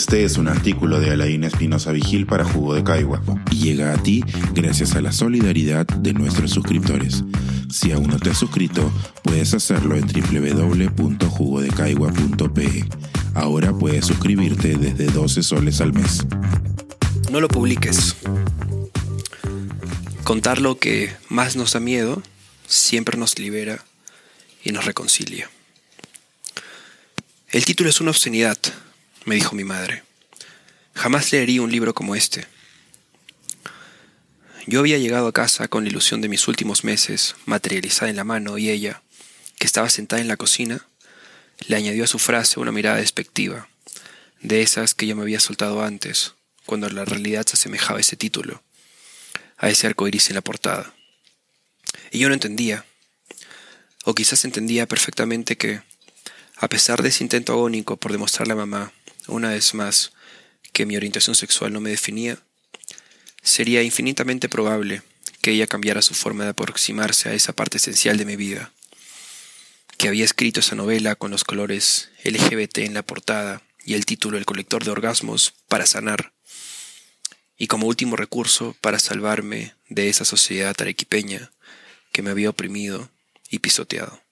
Este es un artículo de Alain Espinosa Vigil para Jugo de Caigua y llega a ti gracias a la solidaridad de nuestros suscriptores. Si aún no te has suscrito, puedes hacerlo en www.jugodecaigua.pe. Ahora puedes suscribirte desde 12 soles al mes. No lo publiques. Contar lo que más nos da miedo siempre nos libera y nos reconcilia. El título es una obscenidad, me dijo mi madre. Jamás leería un libro como este. Yo había llegado a casa con la ilusión de mis últimos meses materializada en la mano y ella, que estaba sentada en la cocina, le añadió a su frase una mirada despectiva, de esas que yo me había soltado antes, cuando la realidad se asemejaba a ese título, a ese arco iris en la portada. Y yo no entendía, o quizás entendía perfectamente que, a pesar de ese intento agónico por demostrarle a mamá, una vez más, que mi orientación sexual no me definía, sería infinitamente probable que ella cambiara su forma de aproximarse a esa parte esencial de mi vida, que había escrito esa novela con los colores LGBT en la portada y el título El colector de orgasmos para sanar, y como último recurso para salvarme de esa sociedad arequipeña que me había oprimido y pisoteado.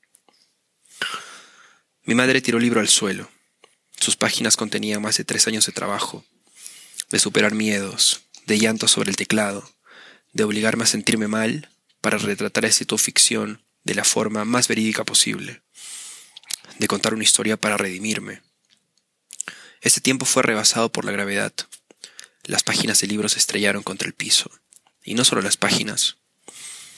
Mi madre tiró el libro al suelo. Sus páginas contenían más de tres años de trabajo, de superar miedos, de llanto sobre el teclado, de obligarme a sentirme mal para retratar esa ficción de la forma más verídica posible, de contar una historia para redimirme. Ese tiempo fue rebasado por la gravedad. Las páginas del libro se estrellaron contra el piso. Y no solo las páginas,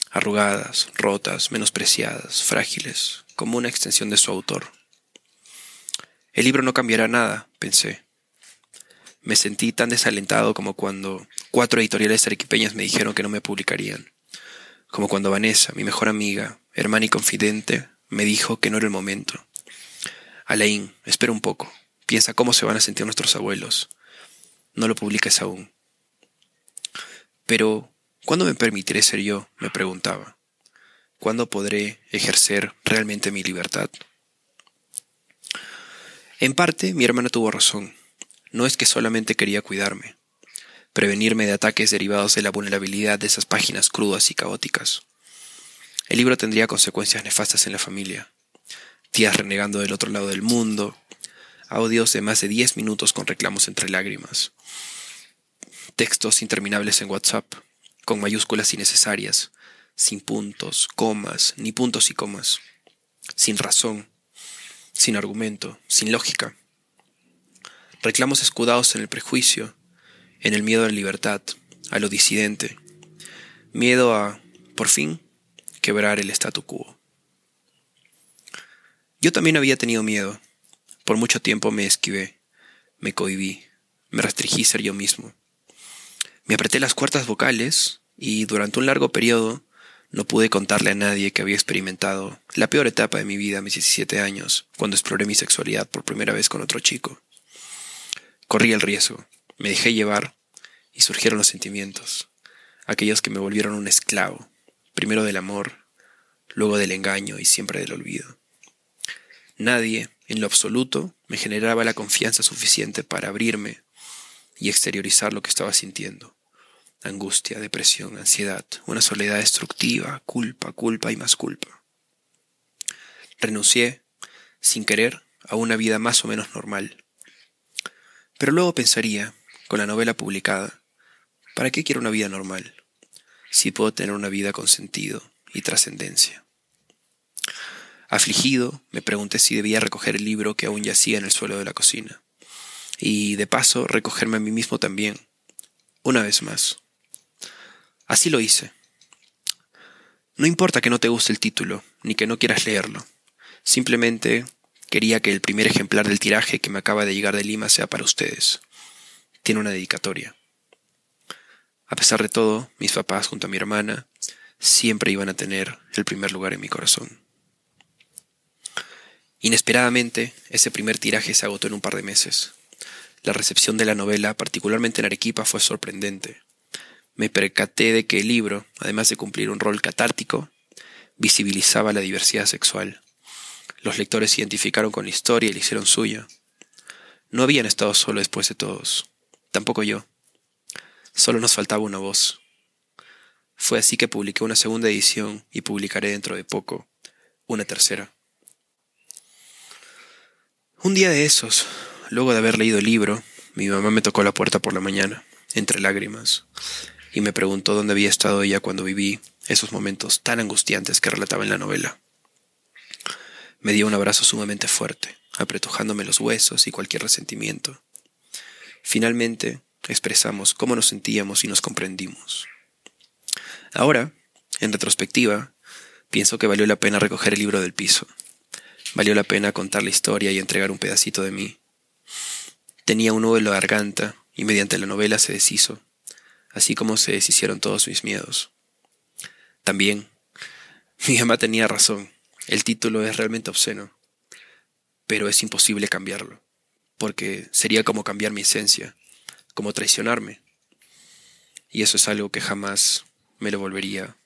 arrugadas, rotas, menospreciadas, frágiles, como una extensión de su autor. El libro no cambiará nada, pensé. Me sentí tan desalentado como cuando cuatro editoriales arequipeñas me dijeron que no me publicarían. Como cuando Vanessa, mi mejor amiga, hermana y confidente, me dijo que no era el momento. Alain, espera un poco. Piensa cómo se van a sentir nuestros abuelos. No lo publiques aún. Pero, ¿cuándo me permitiré ser yo? me preguntaba. ¿Cuándo podré ejercer realmente mi libertad? En parte, mi hermana tuvo razón. No es que solamente quería cuidarme, prevenirme de ataques derivados de la vulnerabilidad de esas páginas crudas y caóticas. El libro tendría consecuencias nefastas en la familia. Tías renegando del otro lado del mundo, audios de más de diez minutos con reclamos entre lágrimas, textos interminables en WhatsApp, con mayúsculas innecesarias, sin puntos, comas, ni puntos y comas, sin razón, sin argumento, sin lógica. Reclamos escudados en el prejuicio, en el miedo a la libertad, a lo disidente, miedo a, por fin, quebrar el statu quo. Yo también había tenido miedo. Por mucho tiempo me esquivé, me cohibí, me restringí ser yo mismo. Me apreté las cuartas vocales y durante un largo periodo no pude contarle a nadie que había experimentado la peor etapa de mi vida a mis 17 años, cuando exploré mi sexualidad por primera vez con otro chico. Corrí el riesgo, me dejé llevar y surgieron los sentimientos, aquellos que me volvieron un esclavo, primero del amor, luego del engaño y siempre del olvido. Nadie, en lo absoluto, me generaba la confianza suficiente para abrirme y exteriorizar lo que estaba sintiendo angustia, depresión, ansiedad, una soledad destructiva, culpa, culpa y más culpa. Renuncié, sin querer, a una vida más o menos normal. Pero luego pensaría, con la novela publicada, ¿para qué quiero una vida normal? Si puedo tener una vida con sentido y trascendencia. Afligido, me pregunté si debía recoger el libro que aún yacía en el suelo de la cocina. Y, de paso, recogerme a mí mismo también. Una vez más. Así lo hice. No importa que no te guste el título, ni que no quieras leerlo. Simplemente quería que el primer ejemplar del tiraje que me acaba de llegar de Lima sea para ustedes. Tiene una dedicatoria. A pesar de todo, mis papás junto a mi hermana siempre iban a tener el primer lugar en mi corazón. Inesperadamente, ese primer tiraje se agotó en un par de meses. La recepción de la novela, particularmente en Arequipa, fue sorprendente me percaté de que el libro, además de cumplir un rol catártico, visibilizaba la diversidad sexual. Los lectores se identificaron con la historia y la hicieron suya. No habían estado solo después de todos, tampoco yo. Solo nos faltaba una voz. Fue así que publiqué una segunda edición y publicaré dentro de poco una tercera. Un día de esos, luego de haber leído el libro, mi mamá me tocó la puerta por la mañana, entre lágrimas, y me preguntó dónde había estado ella cuando viví esos momentos tan angustiantes que relataba en la novela. Me dio un abrazo sumamente fuerte, apretujándome los huesos y cualquier resentimiento. Finalmente, expresamos cómo nos sentíamos y nos comprendimos. Ahora, en retrospectiva, pienso que valió la pena recoger el libro del piso. Valió la pena contar la historia y entregar un pedacito de mí. Tenía un nudo en la garganta y mediante la novela se deshizo, así como se deshicieron todos mis miedos. También, mi mamá tenía razón, el título es realmente obsceno, pero es imposible cambiarlo, porque sería como cambiar mi esencia, como traicionarme. Y eso es algo que jamás me lo volvería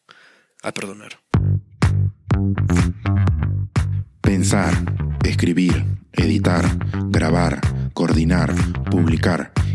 a perdonar. Pensar, escribir, editar, grabar, coordinar, publicar